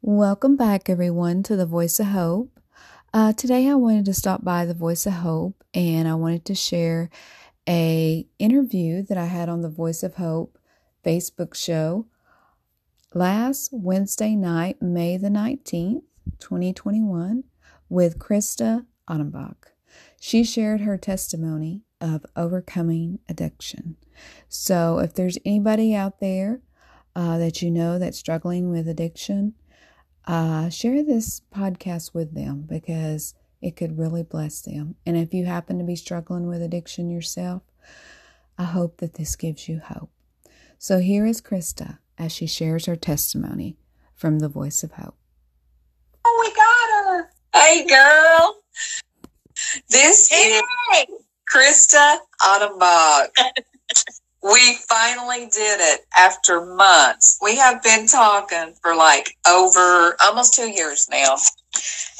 Welcome back, everyone, to the Voice of Hope. Uh, today, I wanted to stop by the Voice of Hope, and I wanted to share a interview that I had on the Voice of Hope Facebook show last Wednesday night, May the 19th, 2021, with Krista Altenbach. She shared her testimony of overcoming addiction. So, if there's anybody out there uh, that you know that's struggling with addiction, uh, share this podcast with them because it could really bless them. And if you happen to be struggling with addiction yourself, I hope that this gives you hope. So here is Krista as she shares her testimony from the Voice of Hope. Oh, we got her. Hey, girl. This hey. is Krista Altenbach. We finally did it after months. We have been talking for like over almost two years now.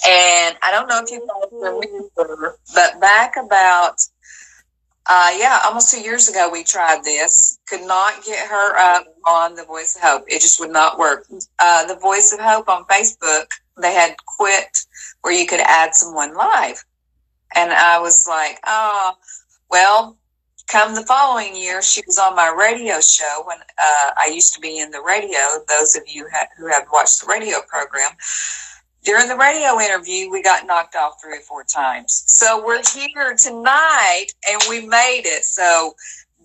And I don't know if you guys remember, but back about, uh, yeah, almost two years ago, we tried this. Could not get her up on the Voice of Hope. It just would not work. Uh, the Voice of Hope on Facebook, they had quit where you could add someone live. And I was like, oh, well, come the following year, she was on my radio show when uh, I used to be in the radio. Those of you ha- who have watched the radio program, during the radio interview, we got knocked off three or four times. So we're here tonight and we made it. So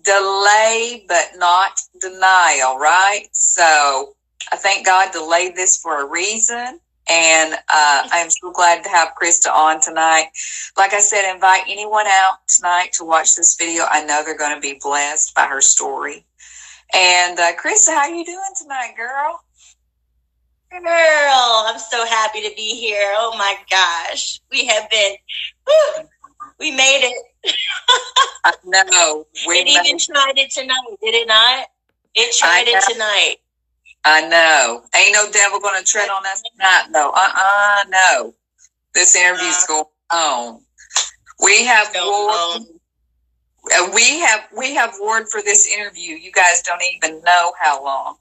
delay, but not denial, right? So I thank God delayed this for a reason. And uh, I am so glad to have Krista on tonight. Like I said, invite anyone out tonight to watch this video. I know they're going to be blessed by her story. And uh, Krista, how are you doing tonight, girl? Girl, I'm so happy to be here. Oh my gosh, we have been, whew, we made it. no, we it even tried it tonight, did it not? It tried it tonight. I know. Ain't no devil going to tread on us tonight, though. Uh uh no. This interview's uh, going on. We have ward. Uh, we have we have ward for this interview. You guys don't even know how long.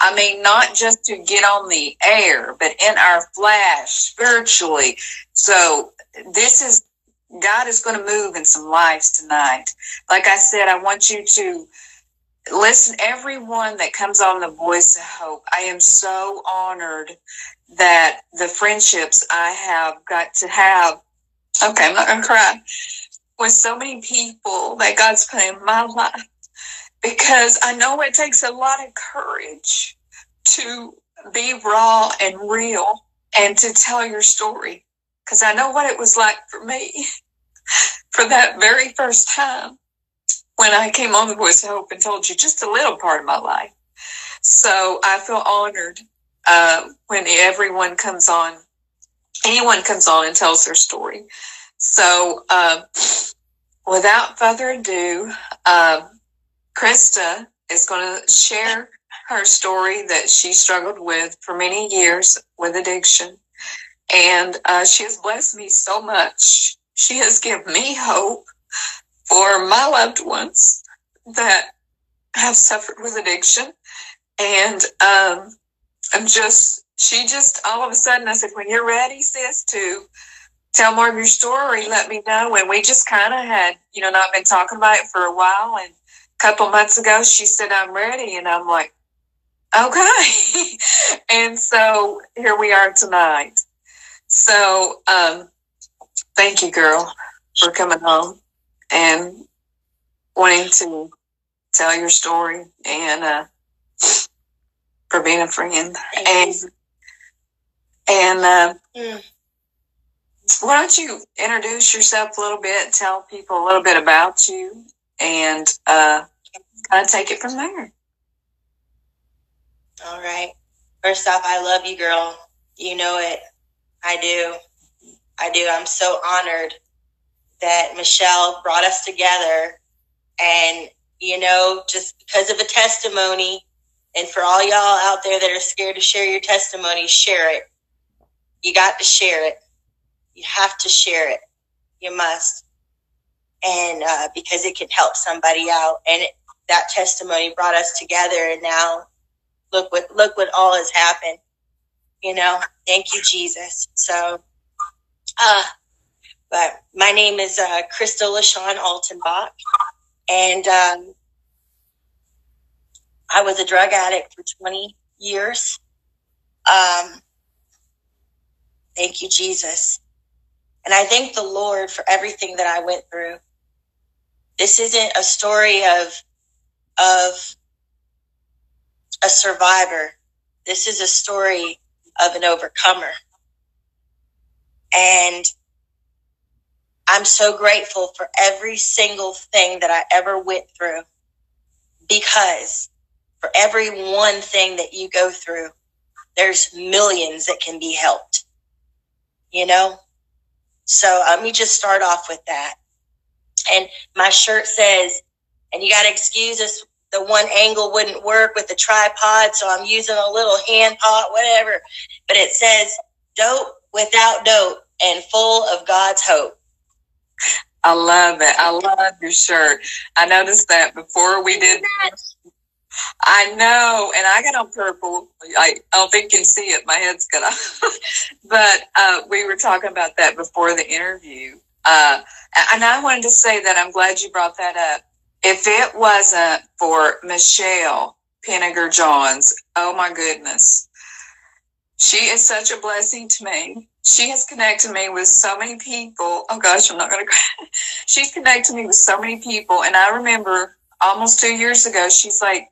I mean, not just to get on the air, but in our flash spiritually. So this is God is going to move in some lives tonight. Like I said, I want you to listen, everyone that comes on the Voice of Hope, I am so honored that the friendships I have got to have. Okay, I'm not to cry. With so many people that God's put in my life, because I know it takes a lot of courage to be raw and real and to tell your story. Because I know what it was like for me for that very first time when I came on the Voice of Hope and told you just a little part of my life. So I feel honored uh, when everyone comes on, anyone comes on and tells their story. So uh, without further ado, uh, Krista is going to share her story that she struggled with for many years with addiction. And uh, she has blessed me so much. She has given me hope for my loved ones that have suffered with addiction. And um, I'm just, she just all of a sudden, I said, when you're ready, sis, to tell more of your story, let me know. And we just kind of had, you know, not been talking about it for a while. And a couple months ago, she said, I'm ready. And I'm like, okay. and so here we are tonight. So, um, thank you, girl, for coming home and wanting to tell your story and uh, for being a friend. And and uh, mm. why don't you introduce yourself a little bit, tell people a little bit about you, and uh, kind of take it from there. All right. First off, I love you, girl. You know it. I do. I do. I'm so honored that Michelle brought us together. And, you know, just because of a testimony, and for all y'all out there that are scared to share your testimony, share it. You got to share it. You have to share it. You must. And uh, because it can help somebody out. And it, that testimony brought us together. And now look what, look what all has happened. You know, thank you, Jesus. So, uh, but my name is uh, Krista LaShonne Altenbach, and um, I was a drug addict for 20 years. Um, thank you, Jesus. And I thank the Lord for everything that I went through. This isn't a story of, of a survivor. This is a story of an overcomer. And I'm so grateful for every single thing that I ever went through because for every one thing that you go through, there's millions that can be helped. You know? So let me just start off with that. And my shirt says, and you got to excuse us, the one angle wouldn't work with the tripod, so I'm using a little hand pot, whatever. But it says, dope without dope and full of God's hope. I love it. I love your shirt. I noticed that before we did. I know, and I got on purple. I, I don't think you can see it. My head's cut off. but uh, we were talking about that before the interview. Uh, and I wanted to say that I'm glad you brought that up. If it wasn't for Michelle Pinegar Johns, oh my goodness, she is such a blessing to me. She has connected me with so many people. Oh gosh, I'm not going to cry. She's connected me with so many people. And I remember almost two years ago, she's like,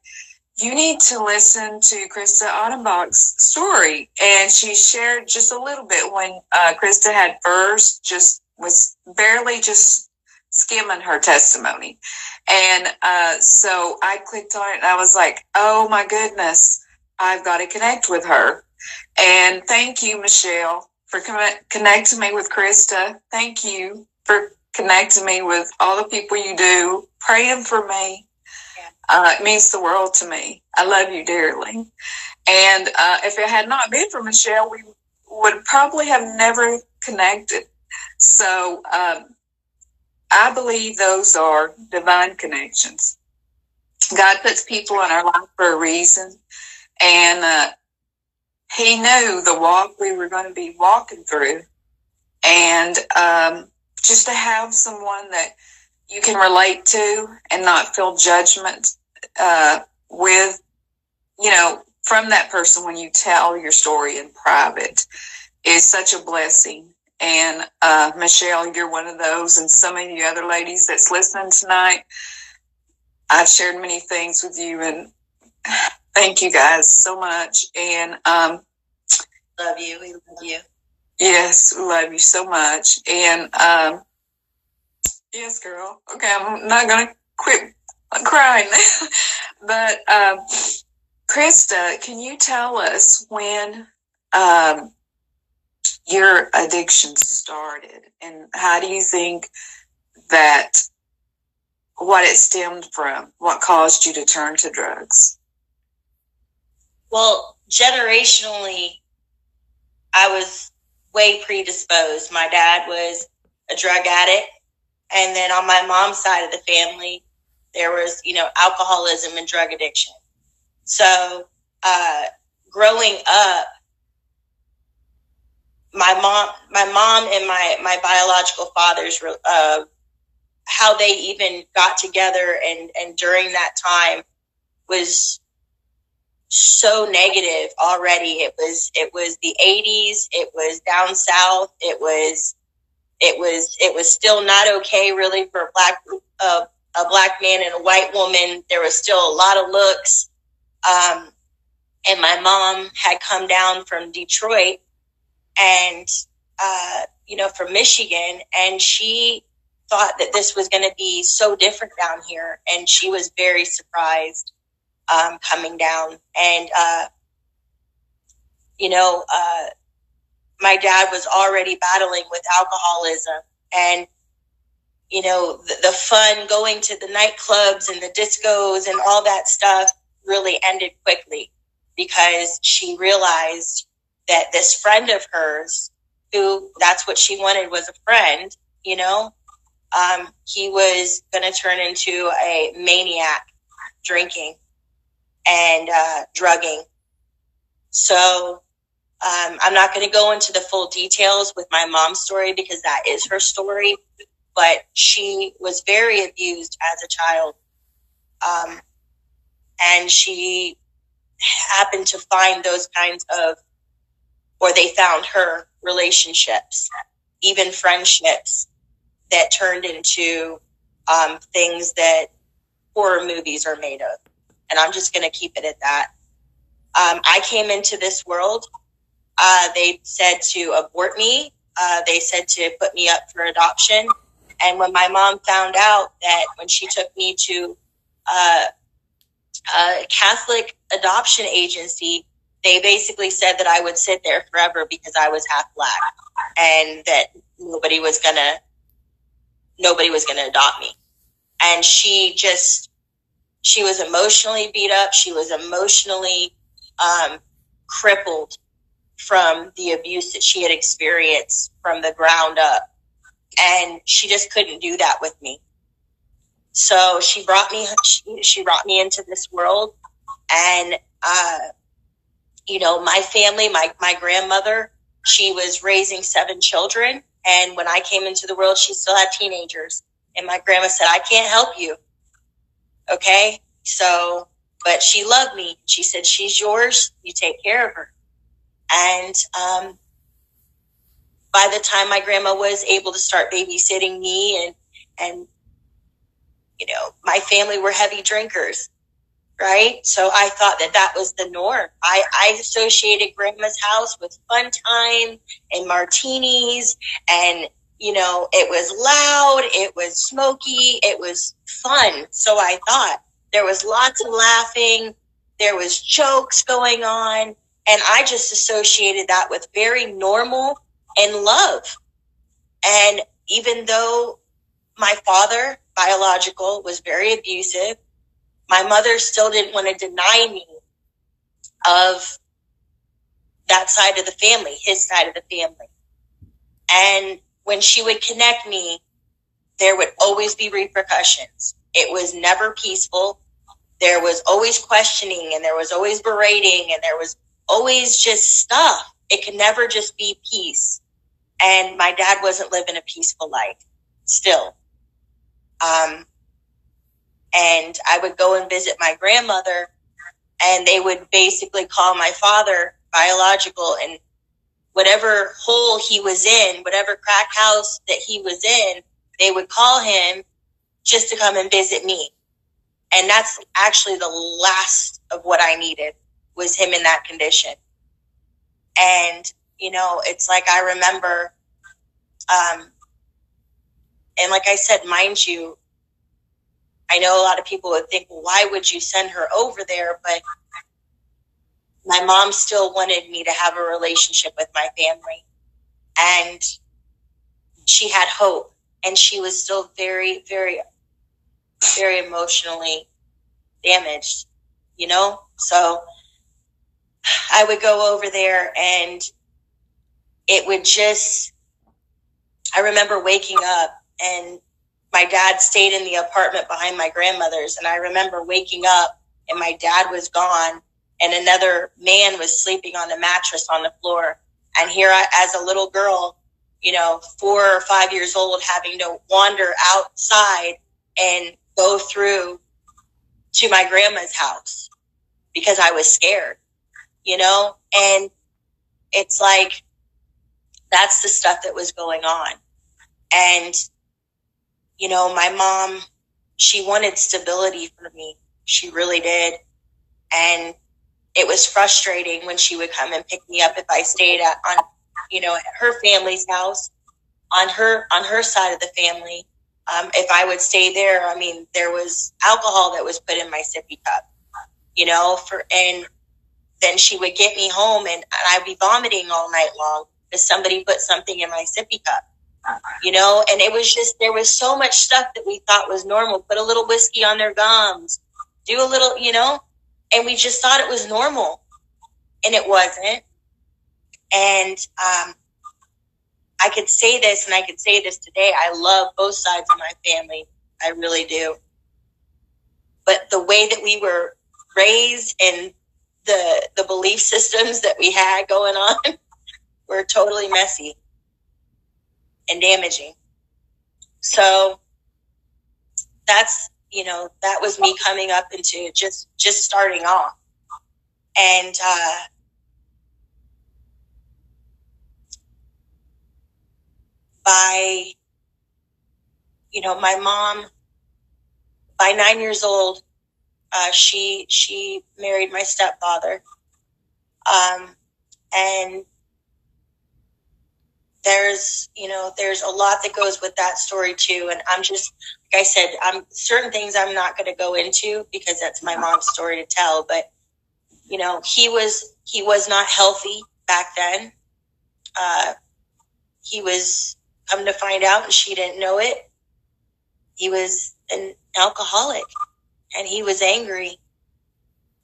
you need to listen to Krista Altenbach's story. And she shared just a little bit when uh, Krista had first just was barely just skimming her testimony. And uh, so I clicked on it and I was like, oh my goodness, I've got to connect with her. And thank you, Michelle, for connecting me with Krista. Thank you for connecting me with all the people you do, praying for me. Uh, it means the world to me. I love you dearly. And uh, if it had not been for Michelle, we would probably have never connected. So um, I believe those are divine connections. God puts people in our life for a reason. And uh, he knew the walk we were going to be walking through. And um, just to have someone that you can relate to and not feel judgment uh, with, you know, from that person when you tell your story in private is such a blessing. And uh, Michelle, you're one of those, and some of you other ladies that's listening tonight. I've shared many things with you, and thank you guys so much. And um, love you. We love you. Yes, we love you so much. And um, yes, girl. Okay, I'm not gonna quit crying, but um, Krista, can you tell us when um, your addiction started and how do you think that what it stemmed from what caused you to turn to drugs well generationally i was way predisposed. My dad was a drug addict. And then on my mom's side of the family there was you know alcoholism and drug addiction. So uh, growing up my mom, my mom and my my biological father's uh, how they even got together and and during that time was so negative already. It was it was the 80s. It was down south. It was it was it was still not okay really for a black uh, a black man and a white woman. There was still a lot of looks. Um, and my mom had come down from Detroit and uh, you know from Michigan, and she thought that this was going to be so different down here, and she was very surprised um, coming down. And uh, you know, uh, my dad was already battling with alcoholism, and you know the, the fun going to the nightclubs and the discos and all that stuff really ended quickly because she realized that this friend of hers, who that's what she wanted was a friend, you know, um, he was going to turn into a maniac drinking and uh, drugging. So Um, I'm not going to go into the full details with my mom's story because that is her story, but she was very abused as a child. Um, and she happened to find those kinds of, or they found her relationships, even friendships that turned into um, things that horror movies are made of. And I'm just going to keep it at that. Um, I came into this world. Uh, they said to abort me. Uh, they said to put me up for adoption. And when my mom found out that when she took me to uh, a Catholic adoption agency, they basically said that I would sit there forever because I was half black and that nobody was gonna nobody was gonna adopt me. And she just she was emotionally beat up. She was emotionally um, crippled from the abuse that she had experienced from the ground up. And she just couldn't do that with me. So she brought me, she, she brought me into this world and, uh, you know, my family, my, my grandmother, she was raising seven children. And when I came into the world, she still had teenagers. And my grandma said, I can't help you. Okay. So, but she loved me. She said, she's yours. You take care of her. And, um, by the time my grandma was able to start babysitting me and, and, you know, my family were heavy drinkers right? So I thought that that was the norm. I, I associated grandma's house with fun time and martinis and, you know, it was loud, it was smoky, it was fun. So I thought there was lots of laughing, there was jokes going on, and I just associated that with very normal and love. And even though my father, biological, was very abusive, my mother still didn't want to deny me of that side of the family, his side of the family. And when she would connect me, there would always be repercussions. It was never peaceful. There was always questioning and there was always berating and there was always just stuff. It could never just be peace. And my dad wasn't living a peaceful life still. Um, and I would go and visit my grandmother and they would basically call my father biological and whatever hole he was in, whatever crack house that he was in, they would call him just to come and visit me. And that's actually the last of what I needed was him in that condition. And, you know, it's like I remember, um, and like I said, mind you, I know a lot of people would think, well, why would you send her over there? But my mom still wanted me to have a relationship with my family. And she had hope. And she was still very, very, very emotionally damaged, you know? So I would go over there and it would just, I remember waking up and my dad stayed in the apartment behind my grandmother's. And I remember waking up and my dad was gone and another man was sleeping on a mattress on the floor. And here I, as a little girl, you know, four or five years old, having to wander outside and go through to my grandma's house because I was scared, you know, and it's like, that's the stuff that was going on. And you know, my mom, she wanted stability for me. She really did. And it was frustrating when she would come and pick me up if I stayed at, on, you know, at her family's house on her, on her side of the family. Um, if I would stay there, I mean, there was alcohol that was put in my sippy cup, you know, for, and then she would get me home and, and I'd be vomiting all night long because somebody put something in my sippy cup you know, and it was just, there was so much stuff that we thought was normal. Put a little whiskey on their gums, do a little, you know, and we just thought it was normal and it wasn't. And, um, I could say this and I could say this today. I love both sides of my family. I really do. But the way that we were raised and the the belief systems that we had going on were totally messy and damaging. So that's you know that was me coming up into just just starting off. And uh by you know my mom by nine years old uh, she she married my stepfather. Um, and there's you know there's a lot that goes with that story too. And i'm just like i said i'm certain things i'm not going to go into because that's my mom's story to tell. But you know he was he was not healthy back then. Uh, he was come to find out and she didn't know it. He was an alcoholic and he was angry.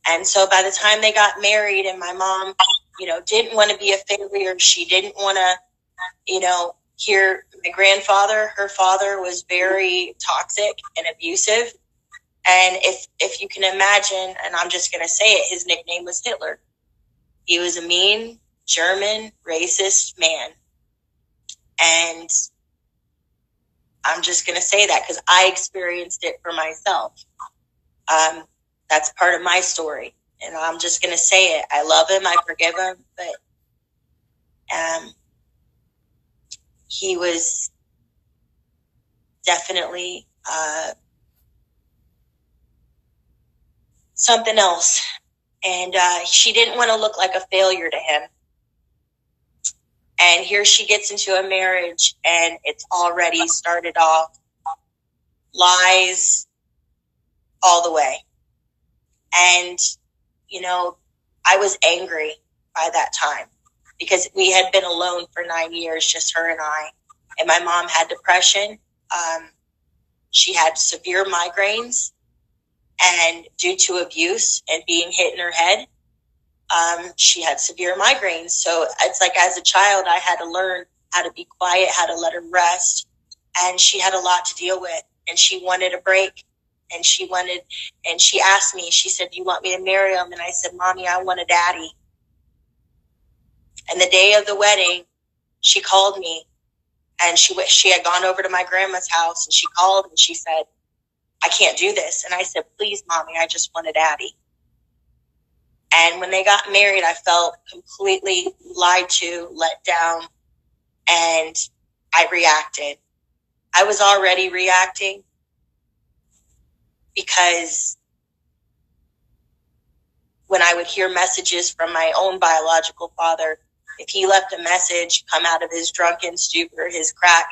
And so by the time they got married and my mom you know didn't want to be a failure she didn't want to you know, here my grandfather, her father was very toxic and abusive. And if if you can imagine, and I'm just gonna say it, his nickname was Hitler. He was a mean German racist man. And I'm just gonna say that because I experienced it for myself. Um, that's part of my story. And I'm just gonna say it. I love him, I forgive him, but um he was definitely uh, something else. And uh, she didn't want to look like a failure to him. And here she gets into a marriage, and it's already started off lies all the way. And, you know, I was angry by that time because we had been alone for nine years, just her and I. And my mom had depression. Um, she had severe migraines, and due to abuse and being hit in her head, um, she had severe migraines. So it's like as a child, I had to learn how to be quiet, how to let her rest, and she had a lot to deal with. And she wanted a break, and she wanted, and she asked me. She said, "Do you want me to marry him?" And I said, "Mommy, I want a daddy." And the day of the wedding, she called me and she she had gone over to my grandma's house and she called and she said, I can't do this. And I said, please, mommy, I just want a daddy. And when they got married, I felt completely lied to, let down, and I reacted. I was already reacting because when I would hear messages from my own biological father if he left a message come out of his drunken stupor, his crack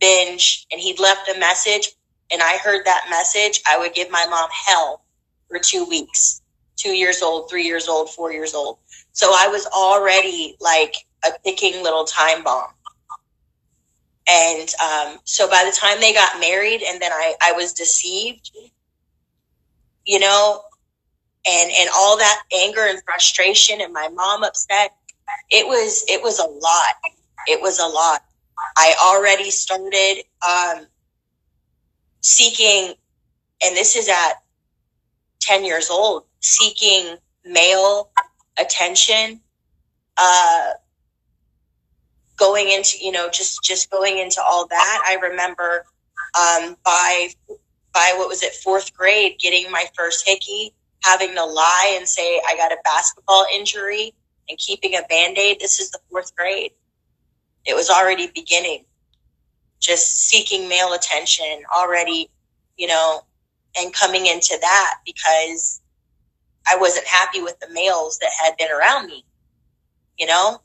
binge, and he'd left a message and I heard that message, I would give my mom hell for two weeks, two years old, three years old, four years old. So I was already like a ticking little time bomb. And um, so by the time they got married and then I, I was deceived, you know, and, and all that anger and frustration and my mom upset, it was it was a lot. It was a lot. I already started um, seeking, and this is at ten years old, seeking male attention. Uh, going into you know just just going into all that i remember um, by by what was it fourth grade getting my first hickey having to lie and say i got a basketball injury and keeping a band aid. This is the fourth grade. It was already beginning, just seeking male attention already, you know, and coming into that because I wasn't happy with the males that had been around me, you know,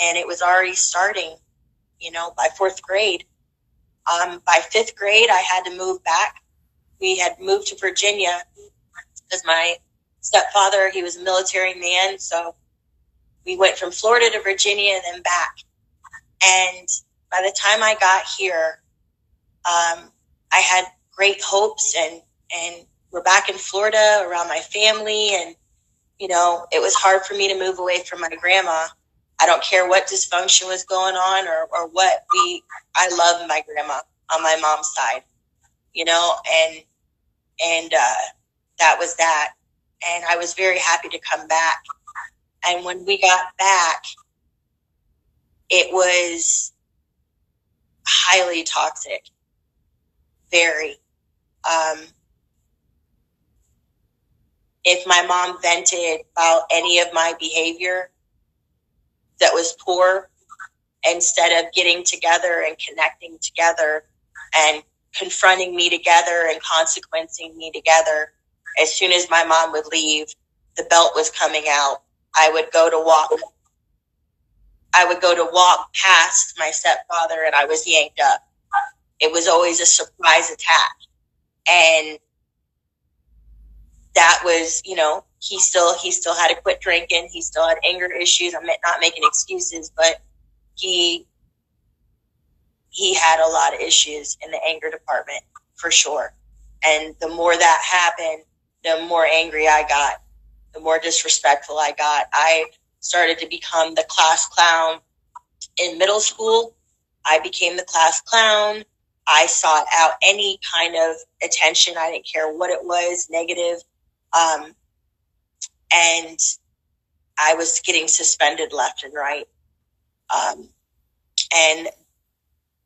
and it was already starting, you know, by fourth grade. Um, by fifth grade, I had to move back. We had moved to Virginia because my stepfather, he was a military man. So we went from Florida to Virginia and then back. And by the time I got here, um, I had great hopes and, and we're back in Florida around my family. And, you know, it was hard for me to move away from my grandma. I don't care what dysfunction was going on or, or what we, I love my grandma on my mom's side, you know, and, and, uh, that was that. and I was very happy to come back. And when we got back, it was highly toxic, very. Um, if my mom vented about any of my behavior that was poor, instead of getting together and connecting together and confronting me together and consequencing me together, as soon as my mom would leave, the belt was coming out. I would go to walk. I would go to walk past my stepfather and I was yanked up. It was always a surprise attack. And that was, you know, he still he still had to quit drinking. He still had anger issues. I'm not making excuses, but he he had a lot of issues in the anger department for sure. And the more that happened, the more angry I got, the more disrespectful I got. I started to become the class clown in middle school. I became the class clown. I sought out any kind of attention. I didn't care what it was, negative. Um, and I was getting suspended left and right. Um, and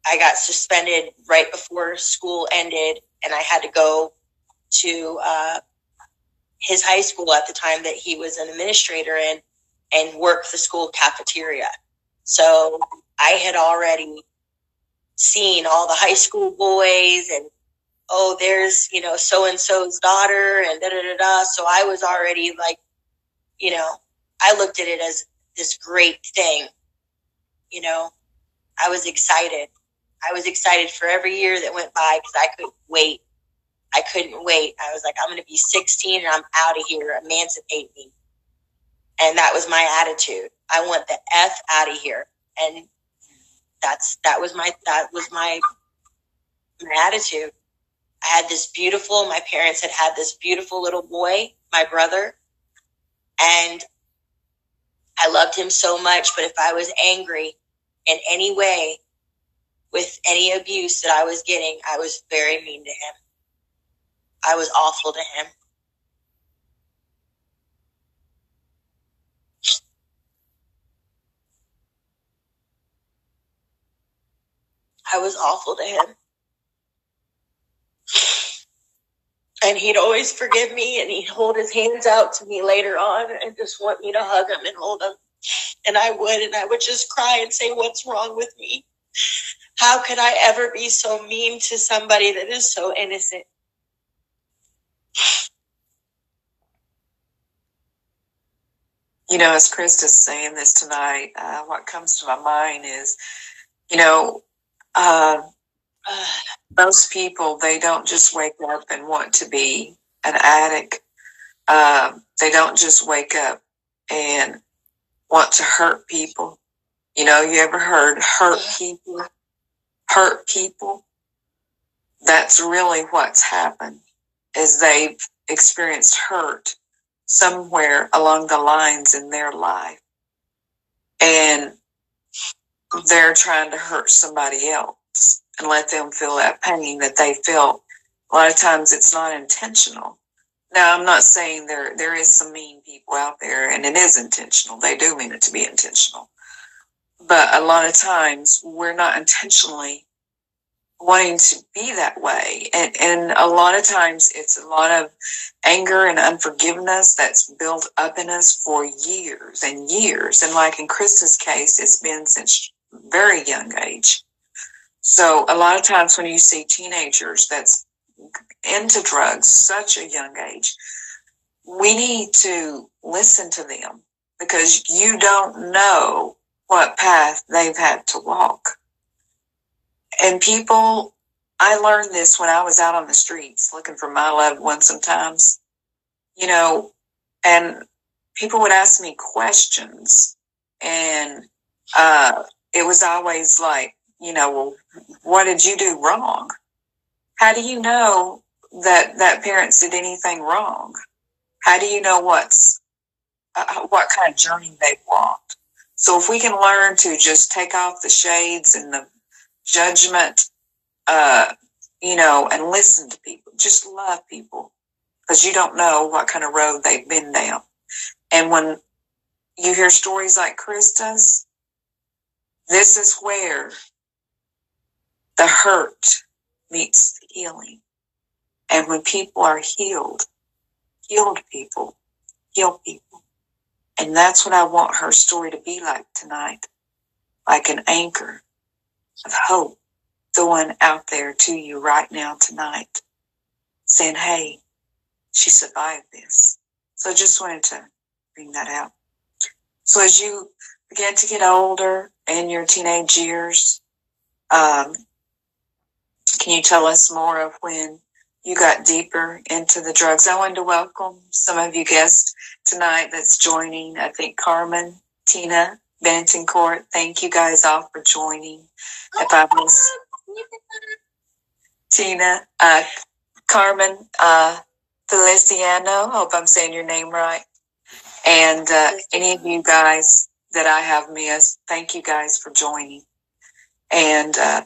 I got suspended right before school ended, and I had to go to uh, his high school at the time that he was an administrator in and work the school cafeteria. So I had already seen all the high school boys and oh, there's, you know, so and so's daughter and da da da da. So I was already like, you know, I looked at it as this great thing. You know, I was excited. I was excited for every year that went by because I couldn't wait. I couldn't wait. I was like, I'm going to be 16 and I'm out of here. Emancipate me. And that was my attitude. I want the F out of here. And that's, that was my, that was my, my attitude. I had this beautiful, my parents had had this beautiful little boy, my brother, and I loved him so much. But if I was angry in any way with any abuse that I was getting, I was very mean to him. I was awful to him. I was awful to him. and he'd always forgive me and he'd hold his hands out to me later on and just want me to hug him and hold him and i would and i would just cry and say what's wrong with me how could i ever be so mean to somebody that is so innocent you know as krista's saying this tonight uh, what comes to my mind is you know uh, most people they don't just wake up and want to be an addict. Um, they don't just wake up and want to hurt people. You know, you ever heard hurt people? Hurt people. That's really what's happened is they've experienced hurt somewhere along the lines in their life. And they're trying to hurt somebody else and let them feel that pain that they felt. A lot of times it's not intentional. Now, I'm not saying there there is some mean people out there, and it is intentional. They do mean it to be intentional, but a lot of times we're not intentionally wanting to be that way, and and a lot of times it's a lot of anger and unforgiveness that's built up in us for years and years. And like in Krista's case, it's been since very young age. So a lot of times when you see teenagers that's into drugs such a young age, we need to listen to them because you don't know what path they've had to walk. And people, I learned this when I was out on the streets looking for my loved one sometimes, you know, and people would ask me questions and, uh, it was always like, you know, well, what did you do wrong? How do you know that that parents did anything wrong? How do you know what's uh, what kind of journey they've walked? So if we can learn to just take off the shades and the judgment, uh, you know, and listen to people, just love people, because you don't know what kind of road they've been down. And when you hear stories like Krista's, this is where the hurt meets the healing. And when people are healed, healed people heal people. And that's what I want her story to be like tonight. Like an anchor of hope going out there to you right now tonight saying, Hey, she survived this. So I just wanted to bring that out. So as you begin to get older in your teenage years, um, can you tell us more of when you got deeper into the drugs? I wanted to welcome some of you guests tonight that's joining. I think Carmen, Tina, Court. Thank you guys all for joining. If I was Tina, uh, Carmen, uh, Feliciano, hope I'm saying your name right. And uh, any of you guys that I have missed, thank you guys for joining. And uh,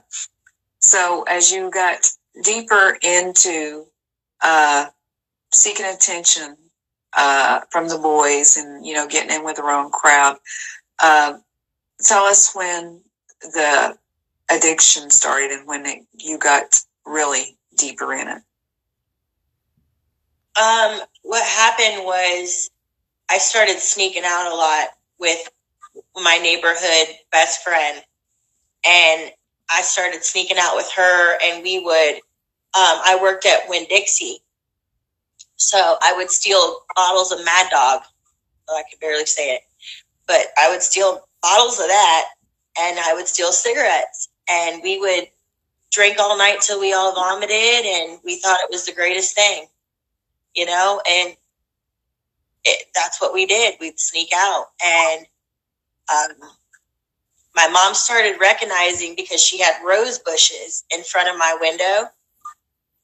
so as you got deeper into uh, seeking attention uh, from the boys and, you know, getting in with the wrong crowd, uh, tell us when the addiction started and when it, you got really deeper in it. Um, what happened was I started sneaking out a lot with my neighborhood best friend. And I started sneaking out with her, and we would, um, I worked at Winn Dixie. So I would steal bottles of Mad Dog. Oh, I can barely say it. But I would steal bottles of that, and I would steal cigarettes. And we would drink all night till we all vomited, and we thought it was the greatest thing, you know? And it, that's what we did. We'd sneak out. And um, my mom started recognizing because she had rose bushes in front of my window.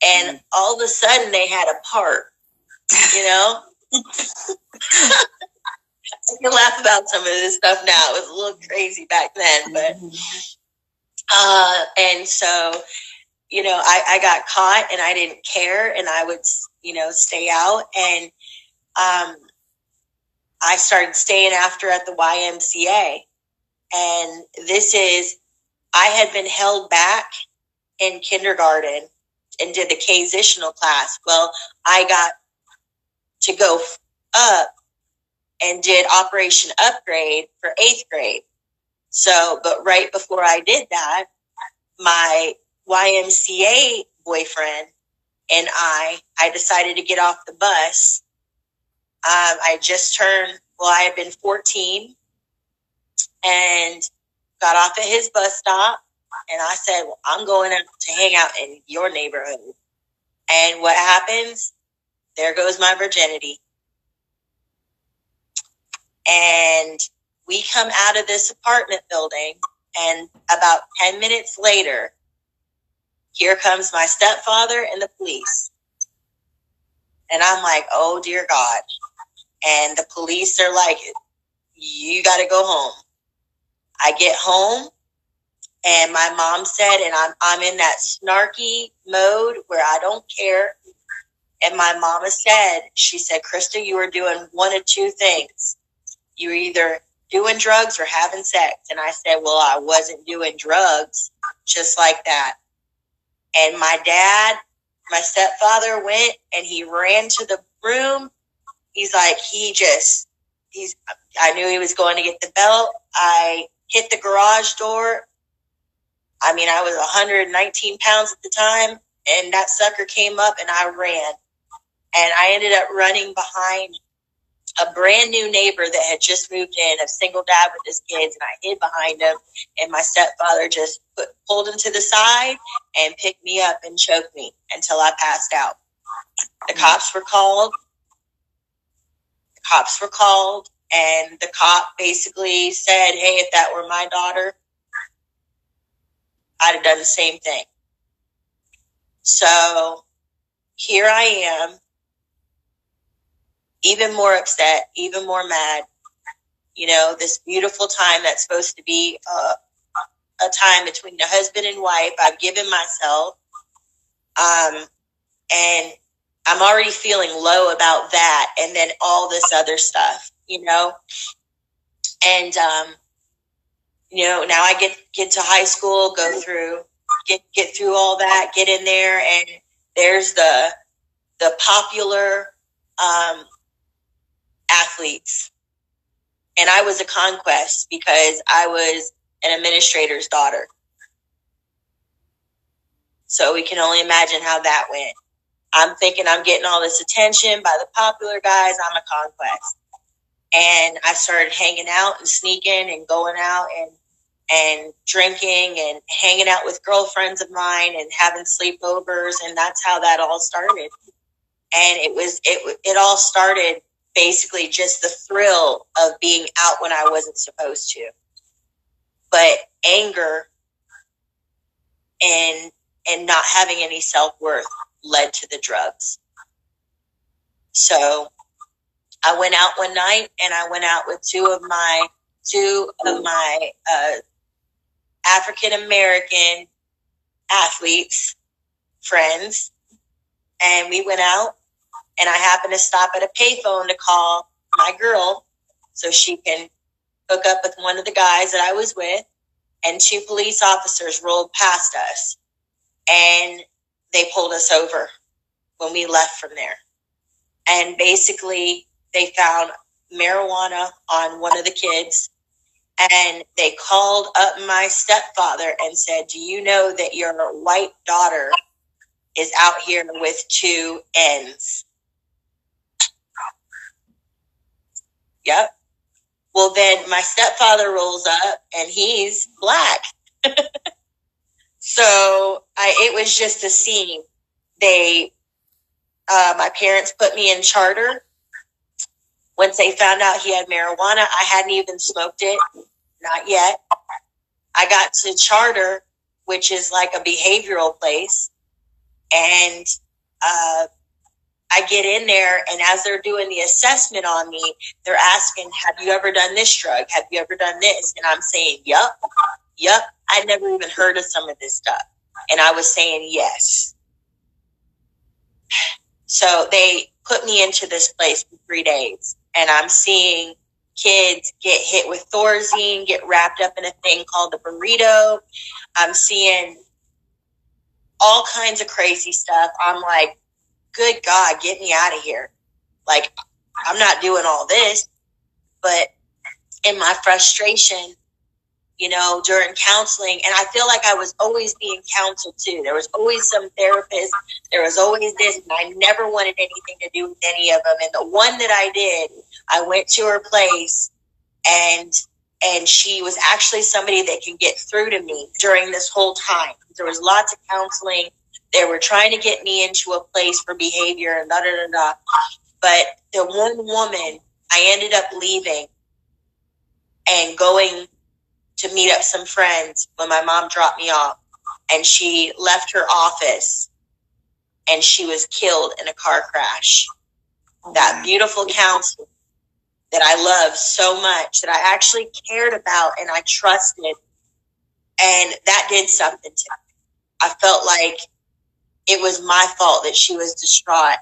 And mm. all of a sudden they had a part, you know? I can laugh about some of this stuff now. It was a little crazy back then, but uh, and so you know, I, I got caught and I didn't care, and I would you know stay out, and um, I started staying after at the YMCA. And this is, I had been held back in kindergarten and did the Kaysitional class. Well, I got to go up and did Operation Upgrade for eighth grade. So, but right before I did that, my YMCA boyfriend and I, I decided to get off the bus um, I just turned, well, I had been 14 and got off at his bus stop. And I said, well, I'm going out to hang out in your neighborhood. And what happens? There goes my virginity. And we come out of this apartment building, and about 10 minutes later, here comes my stepfather and the police. And I'm like, oh dear God and the police are like, you got to go home. I get home and my mom said, and I'm, I'm in that snarky mode where I don't care. And my mama said, she said, Krista, you are doing one of two things. You're either doing drugs or having sex. And I said, well, I wasn't doing drugs just like that. And my dad, my stepfather went and he ran to the room he's like, he just, he's, I knew he was going to get the belt. I hit the garage door. I mean, I was 119 pounds at the time, and that sucker came up and I ran. And I ended up running behind a brand new neighbor that had just moved in, a single dad with his kids, and I hid behind him. And my stepfather just put, pulled him to the side and picked me up and choked me until I passed out. The hmm. cops were called The cops were called and the cop basically said, Hey, if that were my daughter, I'd have done the same thing. So here I am, even more upset, even more mad. You know, this beautiful time that's supposed to be a, a time between the husband and wife, I've given myself. Um, and I'm already feeling low about that and then all this other stuff, you know? And um, you know, now I get get to high school, go through get get through all that, get in there and there's the the popular um, athletes. And I was a conquest because I was an administrator's daughter. So we can only imagine how that went. I'm thinking I'm getting all this attention by the popular guys. I'm a conquest. And I started hanging out and sneaking and going out and and drinking and hanging out with girlfriends of mine and having sleepovers and that's how that all started and it was it it all started basically just the thrill of being out when I wasn't supposed to but anger and and not having any self-worth led to the drugs so I went out one night and I went out with two of my two of my uh, African American athletes, friends, and we went out. And I happened to stop at a payphone to call my girl so she can hook up with one of the guys that I was with. And two police officers rolled past us and they pulled us over when we left from there. And basically, they found marijuana on one of the kids and they called up my stepfather and said, Do you know that your white daughter is out here with two ends? Yep. Well, then my stepfather rolls up and he's black. so I, it was just a scene. They, uh, my parents put me in charter once they found out he had marijuana, I hadn't even smoked it. Not yet. I got to charter, which is like a behavioral place. And, uh, I get in there and as they're doing the assessment on me, they're asking, have you ever done this drug? Have you ever done this? And I'm saying, yup, yup. I'd never even heard of some of this stuff. And I was saying yes. So they put me into this place for three days and I'm seeing kids get hit with Thorazine, get wrapped up in a thing called the burrito. I'm seeing all kinds of crazy stuff. I'm like, good God, get me out of here. Like, I'm not doing all this. But in my frustration, you know, during counseling. And I feel like I was always being counseled too. There was always some therapist. There was always this, and I never wanted anything to do with any of them. And the one that I did, I went to her place and and she was actually somebody that can get through to me during this whole time. There was lots of counseling. They were trying to get me into a place for behavior and da da da da. But the one woman, I ended up leaving and going to meet up some friends when my mom dropped me off and she left her office and she was killed in a car crash. That oh beautiful counselor that I loved so much that I actually cared about and I trusted. And that did something to me. I felt like it was my fault that she was distraught.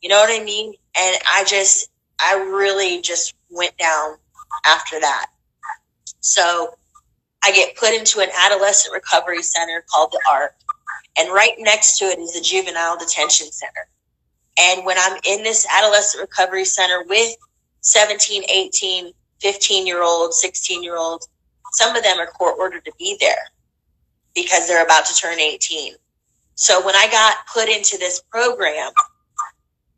You know what I mean? And I just, I really just went down after that. So I get put into an adolescent recovery center called the ARC. And right next to it is the juvenile detention center. And when I'm in this adolescent recovery center with 17, 18, 15 year olds, 16 year olds, some of them are court ordered to be there because they're about to turn 18. So when I got put into this program,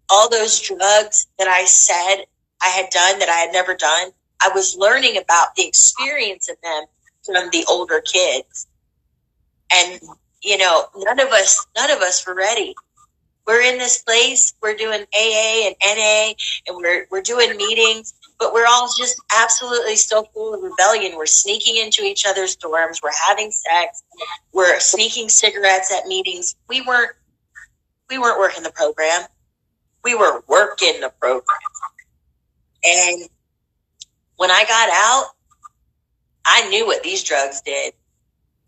all those drugs that I said I had done that I had never done, I was learning about the experience of them from the older kids. And, you know, none of us, none of us were ready. We're in this place, we're doing AA and NA and we're, we're doing meetings, but we're all just absolutely still full of rebellion. We're sneaking into each other's dorms. We're having sex. We're sneaking cigarettes at meetings. We weren't, we weren't working the program. We were working the program. And when I got out, I knew what these drugs did.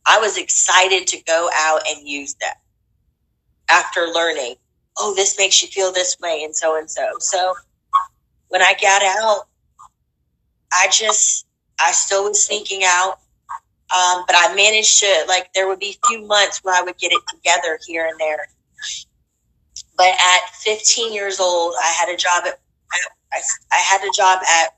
I was excited to go out and use them after learning oh, this makes you feel this way and so and so. So when I got out, I just, I still was sneaking out. Um, but I managed to, like, there would be a few months where I would get it together here and there. But at 15 years old, I had a job at, I, I had a job at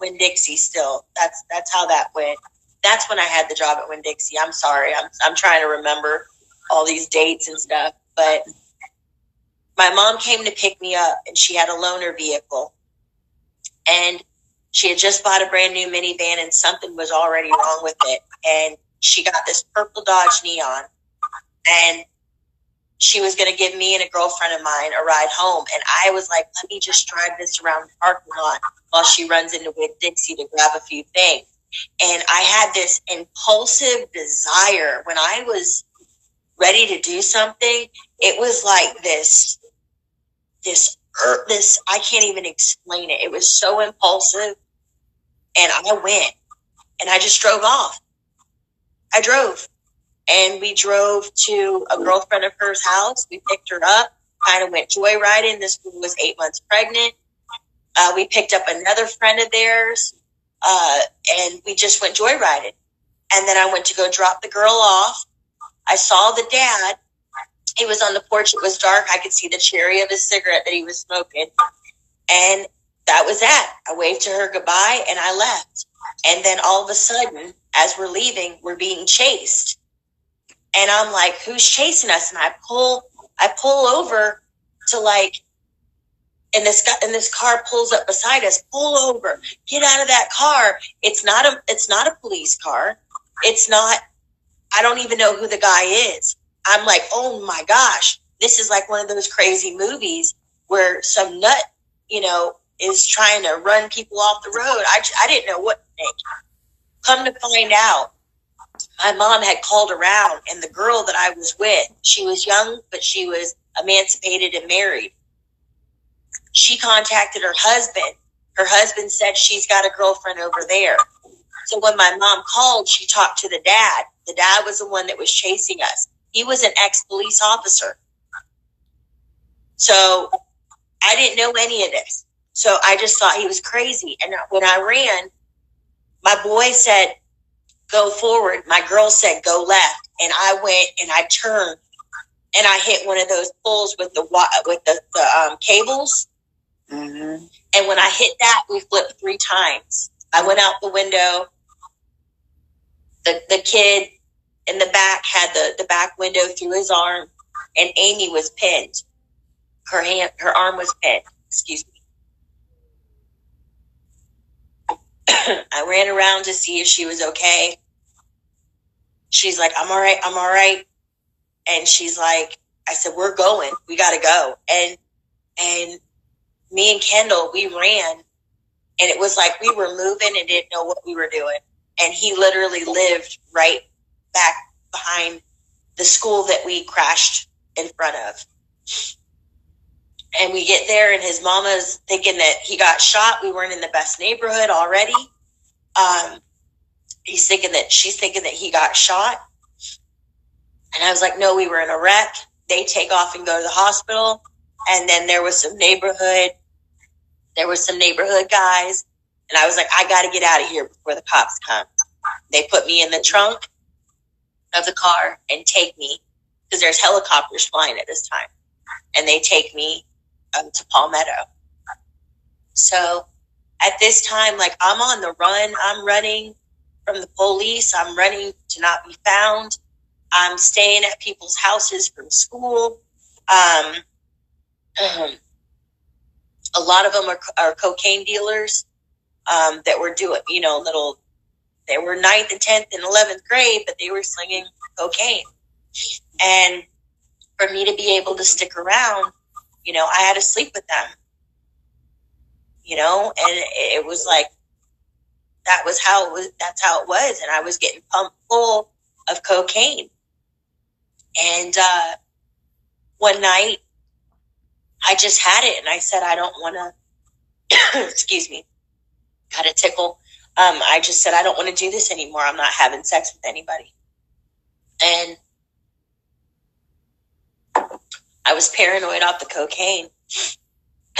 Winn Dixie still. That's, that's how that went. That's when I had the job at Winn Dixie. I'm sorry. I'm, I'm trying to remember all these dates and stuff. But my mom came to pick me up and she had a loaner vehicle. And she had just bought a brand new minivan and something was already wrong with it. And she got this purple Dodge Neon. And she was going to give me and a girlfriend of mine a ride home. And I was like, let me just drive this around the parking lot while she runs into Winn Dixie to grab a few things. And I had this impulsive desire when I was ready to do something. It was like this, this, this, I can't even explain it. It was so impulsive. And I went and I just drove off. I drove and we drove to a girlfriend of hers house. We picked her up, kind of went joyriding. This woman was eight months pregnant. Uh, we picked up another friend of theirs, uh, and we just went joyriding. And then I went to go drop the girl off. I saw the dad. He was on the porch. It was dark. I could see the cherry of his cigarette that he was smoking. And that was that. I waved to her goodbye and I left. And then all of a sudden, as we're leaving, we're being chased and I'm like, who's chasing us? And I pull, I pull over to like, and this guy, and this car pulls up beside us. Pull over, get out of that car. It's not a, it's not a police car. It's not. I don't even know who the guy is. I'm like, oh my gosh, this is like one of those crazy movies where some nut, you know, is trying to run people off the road. I, I didn't know what to think. Come to find out, my mom had called around and the girl that I was with, she was young, but she was emancipated and married. She contacted her husband. Her husband said she's got a girlfriend over there. So when my mom called, she talked to the dad. The dad was the one that was chasing us. He was an ex police officer. So I didn't know any of this. So I just thought he was crazy. And when I ran, my boy said, go forward. My girl said go left, and I went and I turned and I hit one of those poles with the with the, the um, cables. Mm-hmm. And when I hit that, we flipped three times. I went out the window. The the kid in the back had the the back window through his arm, and Amy was pinned. Her hand, her arm was pinned. Excuse me. I ran around to see if she was okay. She's like, I'm all right. I'm all right. And she's like, I said, we're going. We got to go. And, and me and Kendall, we ran and it was like we were moving and didn't know what we were doing. And he literally lived right back behind the school that we crashed in front of. And we get there, and his mama's thinking that he got shot. We weren't in the best neighborhood already. Um, he's thinking that she's thinking that he got shot. And I was like, no, we were in a wreck. They take off and go to the hospital. And then there was some neighborhood, there was some neighborhood guys. And I was like, I got to get out of here before the cops come. They put me in the trunk of the car and take me because there's helicopters flying at this time. And they take me um, to Palmetto. So at this time, like I'm on the run, I'm running from the police. I'm running to not be found. I'm staying at people's houses from school. Um, a lot of them are, are cocaine dealers um, that were doing, you know, little. They were ninth and tenth and eleventh grade, but they were slinging cocaine. And for me to be able to stick around, you know, I had to sleep with them. You know, and it was like that was how it was that's how it was and i was getting pumped full of cocaine and uh, one night i just had it and i said i don't want to excuse me got a tickle um, i just said i don't want to do this anymore i'm not having sex with anybody and I was paranoid off the cocaine.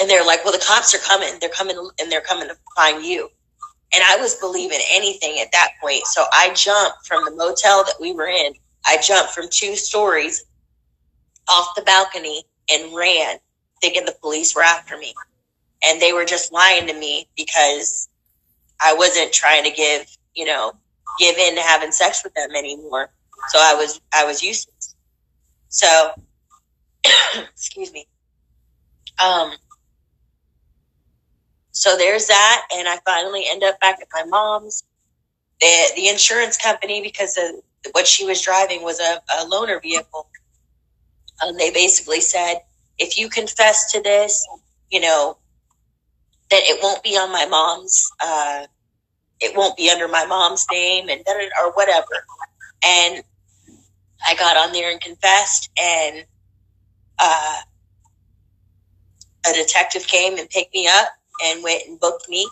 And they're like, well, the cops are coming. They're coming and they're coming to find you. And I was believing anything at that point. So I jumped from the motel that we were in. I jumped from two stories off the balcony and ran, thinking the police were after me. And they were just lying to me because I wasn't trying to give, you know, give in to having sex with them anymore. So I was, I was useless. So, excuse me. Um, so there's that. And I finally end up back at my mom's. The, the insurance company, because of what she was driving was a, a loaner vehicle. Um, they basically said, if you confess to this, you know, that it won't be on my mom's, uh, it won't be under my mom's name and or whatever. And I got on there and confessed and, uh, a detective came and picked me up and went and booked me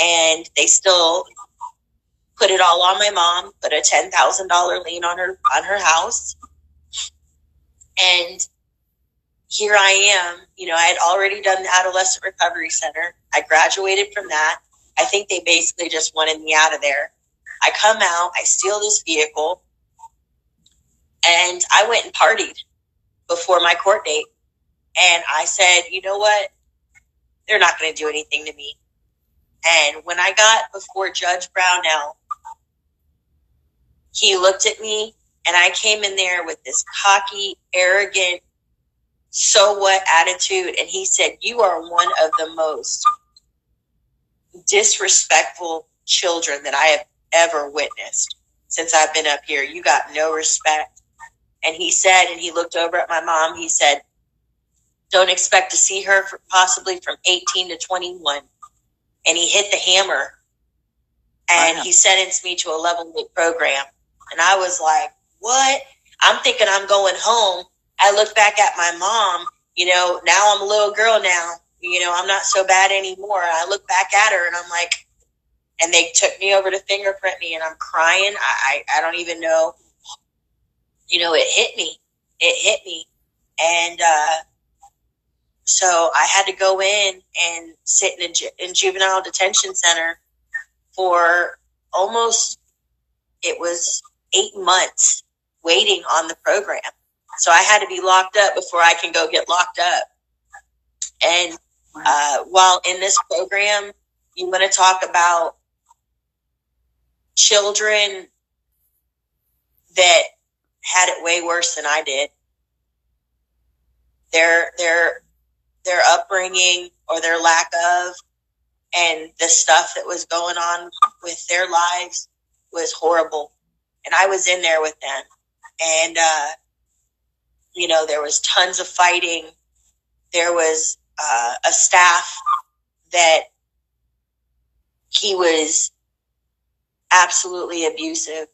and they still put it all on my mom, put a $10,000 lien on her, on her house. And here I am, you know, I had already done the adolescent recovery center. I graduated from that. I think they basically just wanted me out of there. I come out, I steal this vehicle, and I went and partied before my court date. And I said, you know what? They're not going to do anything to me. And when I got before Judge Brownell, he looked at me and I came in there with this cocky, arrogant, so what attitude. And he said, You are one of the most disrespectful children that I have ever witnessed since I've been up here. You got no respect. And he said, and he looked over at my mom, he said, Don't expect to see her for possibly from 18 to 21. And he hit the hammer and he sentenced me to a level eight program. And I was like, what? I'm thinking I'm going home. I look back at my mom, you know, now I'm a little girl now, you know, I'm not so bad anymore. I look back at her and I'm like, and they took me over to fingerprint me and I'm crying. I, I, I don't even know, you know, it hit me. It hit me. And, uh, so I had to go in and sit in a ju- in juvenile detention center for almost, it was eight months waiting on the program. So I had to be locked up before I can go get locked up. And uh, while in this program, you want to talk about children that had it way worse than I did. Their their their upbringing or their lack of and the stuff that was going on with their lives was horrible and I was in there with them. And, uh, you know, there was tons of fighting. There was uh, a staff that he was absolutely abusive.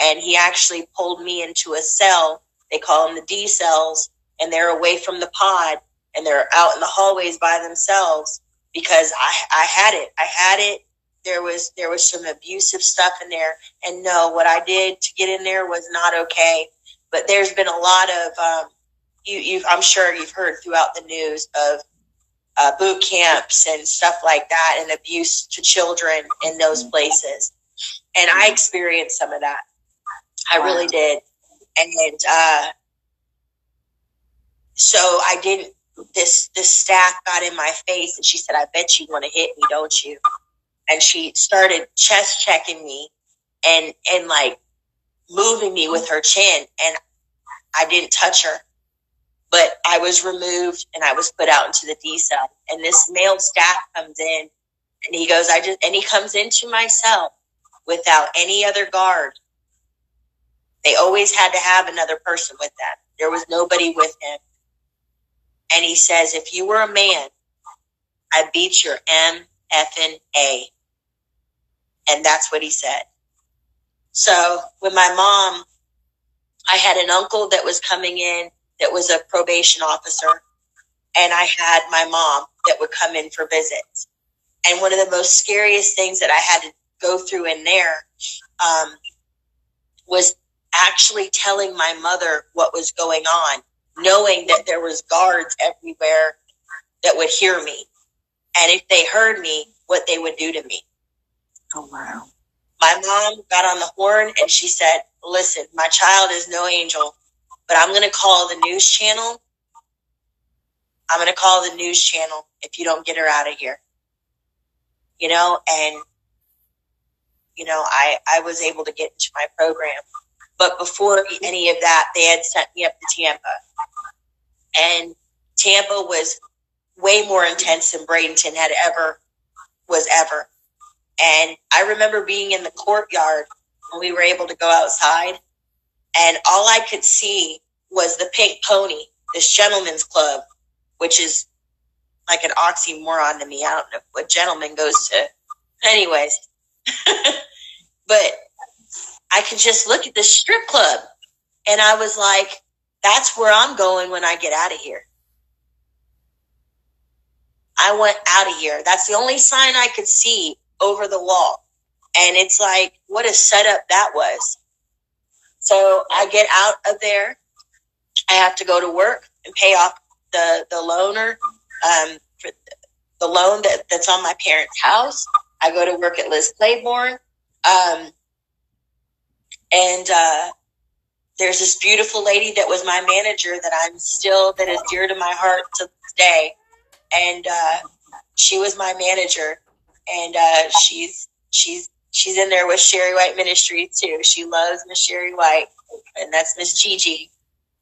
And he actually pulled me into a cell. They call them the D cells, and they're away from the pod and they're out in the hallways by themselves because I, I had it. I had it there was there was some abusive stuff in there and no what i did to get in there was not okay but there's been a lot of um, you, i'm sure you've heard throughout the news of uh, boot camps and stuff like that and abuse to children in those mm-hmm. places. And i experienced some of that. I really did. And uh, so i didn't this this staff got in my face and she said i bet you want to hit me don't you? And she started chest checking me and and like moving me with her chin and I didn't touch her. But I was removed and I was put out into the D cell. And this male staff comes in and he goes, I just and he comes into my cell without any other guard. They always had to have another person with them. There was nobody with him. And he says, if you were a man, I beat your M A. And that's what he said. So with my mom, I had an uncle that was coming in that was a probation officer. And I had my mom that would come in for visits. And one of the most scariest things that I had to go through in there um, was actually telling my mother what was going on knowing that there was guards everywhere that would hear me. And if they heard me, what they would do to me. Oh, wow. My mom got on the horn and she said, listen, my child is no angel, but I'm going to call the news channel. I'm going to call the news channel if you don't get her out of here. You know, and, you know, I, I was able to get into my program. But before any of that, they had sent me up to Tampa. And Tampa was way more intense than Bradenton had ever was ever. And I remember being in the courtyard when we were able to go outside, and all I could see was the pink pony, this gentleman's club, which is like an oxymoron to me. I don't know what gentleman goes to. Anyways, but I could just look at this strip club and I was like, that's where I'm going when I get out of here. I went out of here. That's the only sign I could see over the wall. And it's like, what a setup that was. So I get out of there. I have to go to work and pay off the, the loaner, um, for the loan that, that's on my parents' house. I go to work at Liz Claiborne. Um, and, uh, there's this beautiful lady that was my manager that I'm still, that is dear to my heart to this day. And, uh, she was my manager and uh, she's she's she's in there with Sherry White Ministries too. She loves Miss Sherry White, and that's Miss Gigi.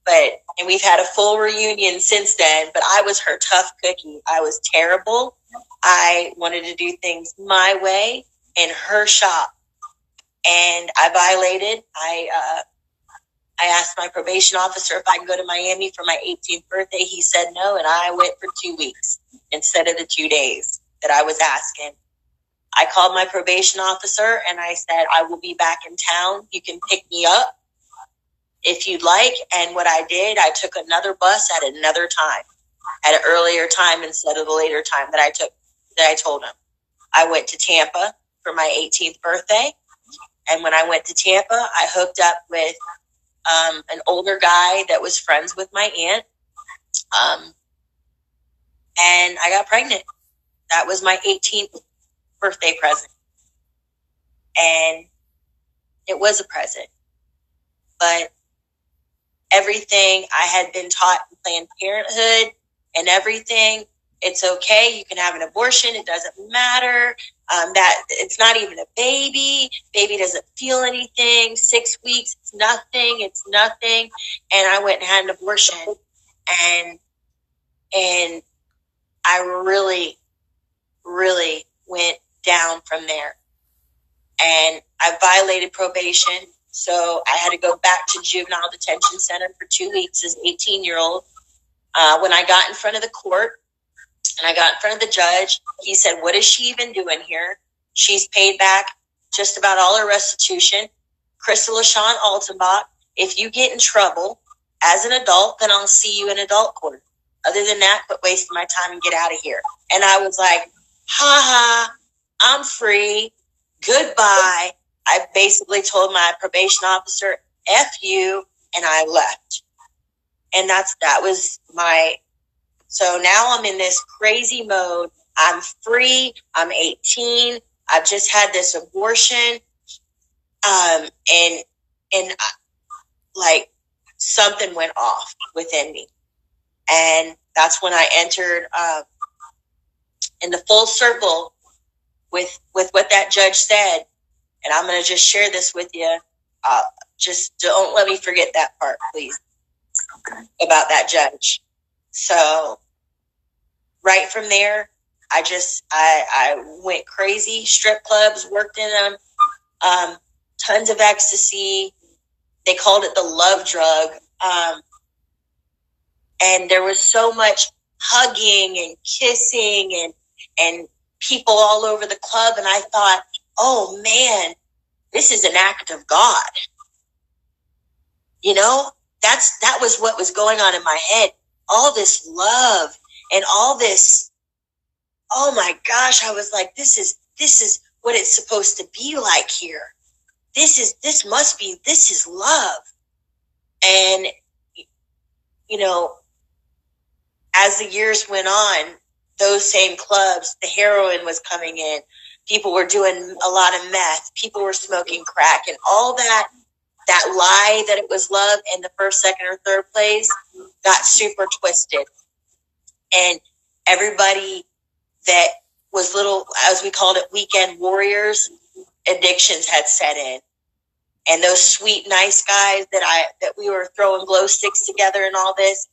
But and we've had a full reunion since then. But I was her tough cookie. I was terrible. I wanted to do things my way in her shop, and I violated. I uh, I asked my probation officer if I could go to Miami for my 18th birthday. He said no, and I went for two weeks instead of the two days that I was asking. I called my probation officer and I said, I will be back in town. You can pick me up if you'd like. And what I did, I took another bus at another time, at an earlier time instead of the later time that I took, that I told him. I went to Tampa for my 18th birthday. And when I went to Tampa, I hooked up with um, an older guy that was friends with my aunt. Um, and I got pregnant. That was my 18th birthday present. And it was a present. But everything I had been taught in Planned Parenthood and everything, it's okay. You can have an abortion. It doesn't matter. Um, that it's not even a baby. Baby doesn't feel anything. Six weeks, it's nothing. It's nothing. And I went and had an abortion, and and I really, really went down from there. And I violated probation. So I had to go back to juvenile detention center for two weeks as 18 year old. Uh, when I got in front of the court and I got in front of the judge, he said, what is she even doing here? She's paid back just about all her restitution. Krista LaShonne Altenbach, if you get in trouble as an adult, then I'll see you in adult court. Other than that, quit wasting my time and get out of here. And I was like, ha ha, I'm free. Goodbye. I basically told my probation officer, F you, and I left. And that's, that was my, so now I'm in this crazy mode. I'm free. I'm 18. I've just had this abortion. Um, and, and uh, like something went off within me. And that's when I entered, uh, in the full circle with with what that judge said, and I'm going to just share this with you. Uh, just don't let me forget that part, please, okay. about that judge. So, right from there, I just I I went crazy. Strip clubs, worked in them, um, tons of ecstasy. They called it the love drug, um, and there was so much hugging and kissing and and people all over the club. And I thought, oh man, this is an act of God. You know, that's, that was what was going on in my head. All this love and all this. Oh my gosh. I was like, this is, this is what it's supposed to be like here. This is, this must be, this is love. And you know, as the years went on, those same clubs, the heroin was coming in. People were doing a lot of meth. People were smoking crack and all that, that lie that it was love in the first, second, or third place got super twisted. And everybody that was little, as we called it, weekend warriors, addictions had set in. And those sweet, nice guys that I, that we were throwing glow sticks together and all this,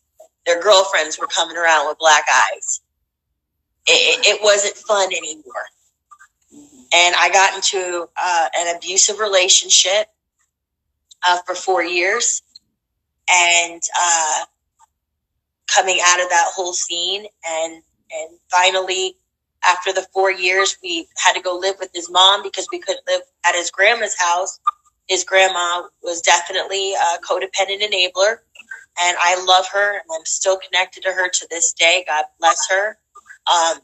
their girlfriends were coming around with black eyes. It, it wasn't fun anymore. And I got into uh, an abusive relationship uh, for four years. And uh, coming out of that whole scene and and finally after the four years we had to go live with his mom because we couldn't live at his grandma's house his grandma was definitely a codependent enabler and i love her and i'm still connected to her to this day god bless her um,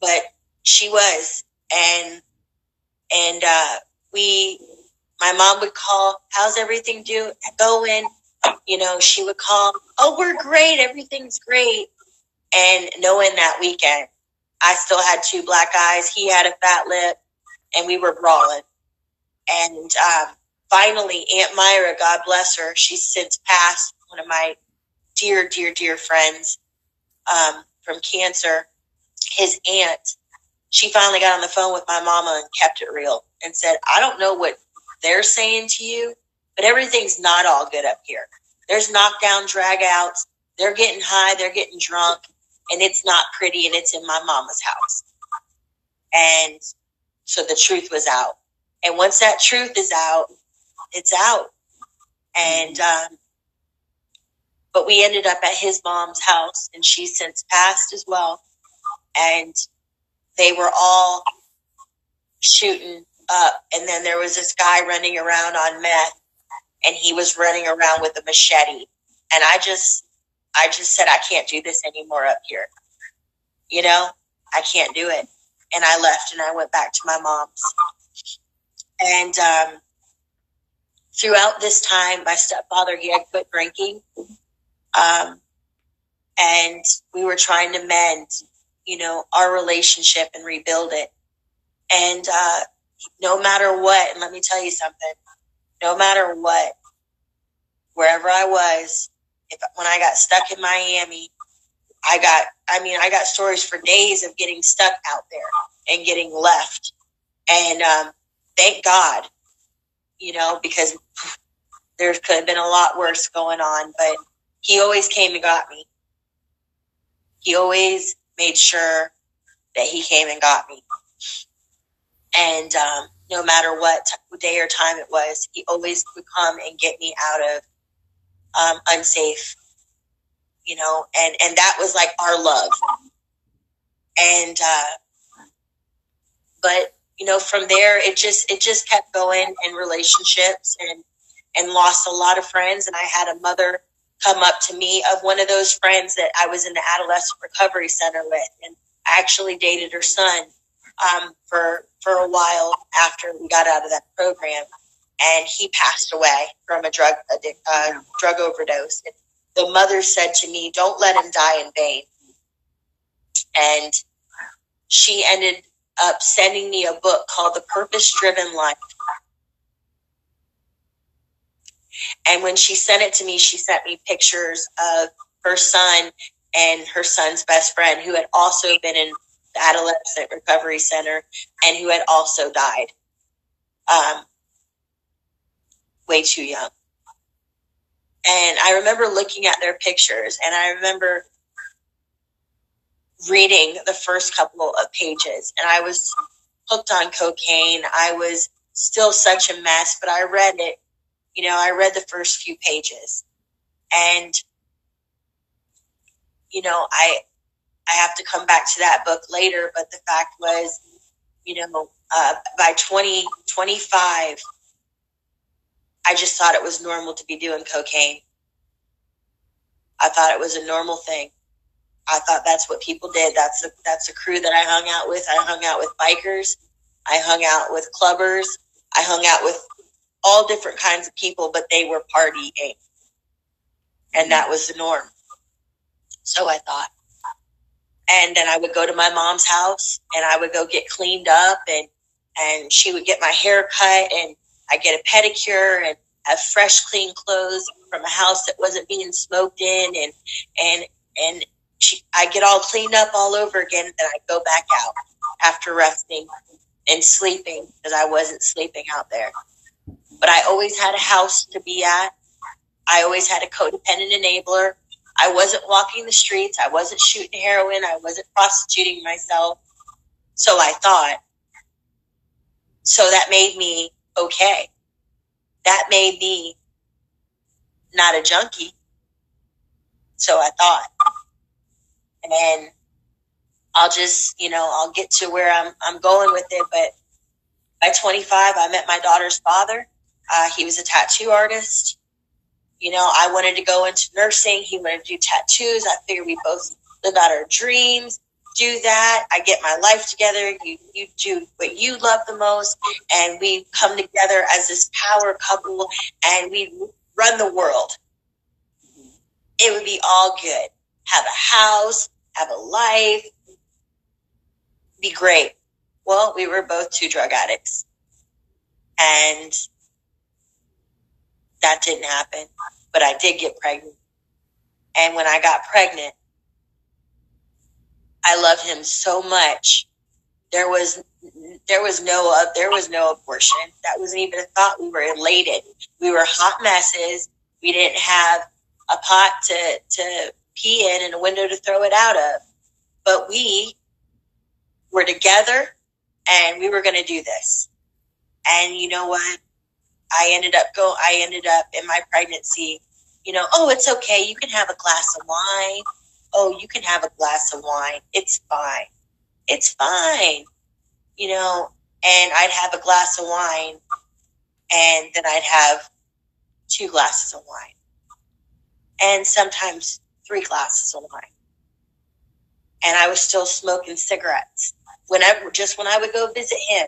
but she was and and uh, we my mom would call how's everything do going you know, she would call, oh, we're great. Everything's great. And knowing that weekend, I still had two black eyes. He had a fat lip and we were brawling. And um, finally, Aunt Myra, God bless her, she's since passed, one of my dear, dear, dear friends um, from cancer. His aunt, she finally got on the phone with my mama and kept it real and said, I don't know what they're saying to you, but everything's not all good up here. There's knockdown, drag outs. They're getting high, they're getting drunk, and it's not pretty, and it's in my mama's house. And so the truth was out. And once that truth is out, it's out. And, um, but we ended up at his mom's house, and she's since passed as well. And they were all shooting up. And then there was this guy running around on meth and he was running around with a machete. And I just, I just said, I can't do this anymore up here. You know, I can't do it. And I left and I went back to my mom's. And um, throughout this time, my stepfather, he had quit drinking. Um, and we were trying to mend, you know, our relationship and rebuild it. And uh, no matter what, and let me tell you something, no matter what, wherever I was, if when I got stuck in Miami, I got, I mean, I got stories for days of getting stuck out there and getting left. And um, thank God, you know, because there could have been a lot worse going on, but he always came and got me. He always made sure that he came and got me. And um, no matter what day or time it was, he always would come and get me out of um, unsafe, you know, and, and that was like our love. And, uh, but, you know, from there, it just, it just kept going in relationships and, and lost a lot of friends. And I had a mother come up to me of one of those friends that I was in the adolescent recovery center with. And I actually dated her son, um, for, for a while after we got out of that program and he passed away from a drug uh, drug overdose. And the mother said to me, "Don't let him die in vain." And she ended up sending me a book called The Purpose Driven Life. And when she sent it to me, she sent me pictures of her son and her son's best friend, who had also been in the adolescent recovery center and who had also died. Um, way too young. And I remember looking at their pictures and I remember reading the first couple of pages and I was hooked on cocaine. I was still such a mess, but I read it. You know, I read the first few pages and you know, I I have to come back to that book later, but the fact was, you know, uh, by 2025, I just thought it was normal to be doing cocaine. I thought it was a normal thing. I thought that's what people did. That's the that's the crew that I hung out with. I hung out with bikers. I hung out with clubbers. I hung out with all different kinds of people, but they were partying. And that was the norm. So I thought. And then I would go to my mom's house and I would go get cleaned up and, and she would get my hair cut and I get a pedicure and have fresh, clean clothes from a house that wasn't being smoked in and, and, and she, I get all cleaned up all over again. And I go back out after resting and sleeping because I wasn't sleeping out there. But I always had a house to be at. I always had a codependent enabler. I wasn't walking the streets. I wasn't shooting heroin. I wasn't prostituting myself. So I thought. So that made me okay. That made me not a junkie. So I thought. And then I'll just, you know, I'll get to where I'm, I'm going with it. But by 25, I met my daughter's father. Uh, he was a tattoo artist. You know, I wanted to go into nursing. He wanted to do tattoos. I figured we both live out our dreams. Do that. I get my life together. You, you do what you love the most. And we come together as this power couple and we run the world. It would be all good. Have a house, have a life, be great. Well, we were both two drug addicts. And that didn't happen, but I did get pregnant. And when I got pregnant, I loved him so much. There was there was no uh, there was no abortion. That wasn't even a thought. We were elated. We were hot messes. We didn't have a pot to to pee in and a window to throw it out of. But we were together and we were going to do this. And you know what? I ended up go. I ended up in my pregnancy. You know, oh, it's okay. You can have a glass of wine. Oh, you can have a glass of wine. It's fine. It's fine. You know, and I'd have a glass of wine, and then I'd have two glasses of wine, and sometimes three glasses of wine. And I was still smoking cigarettes whenever, just when I would go visit him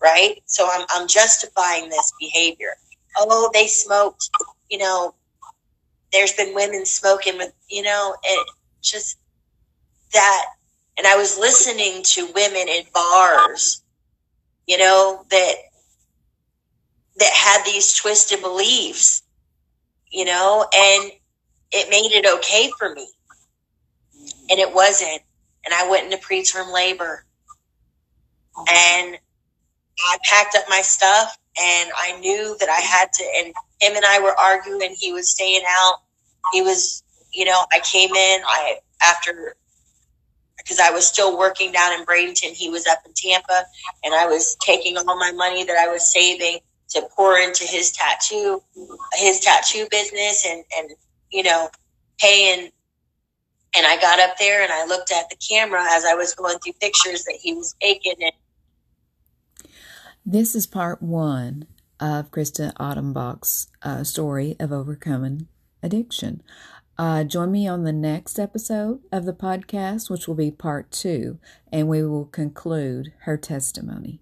right? So I'm, I'm justifying this behavior. Oh, they smoked, you know, there's been women smoking with, you know, it just that. And I was listening to women in bars, you know, that, that had these twisted beliefs, you know, and it made it okay for me. And it wasn't. And I went into preterm labor. And I packed up my stuff and I knew that I had to, and him and I were arguing. He was staying out. He was, you know, I came in, I, after, because I was still working down in Bradenton. He was up in Tampa and I was taking all my money that I was saving to pour into his tattoo, his tattoo business and, and, you know, paying. And I got up there and I looked at the camera as I was going through pictures that he was taking and this is part one of Krista Altenbach's uh, story of overcoming addiction. Uh, join me on the next episode of the podcast, which will be part two, and we will conclude her testimony.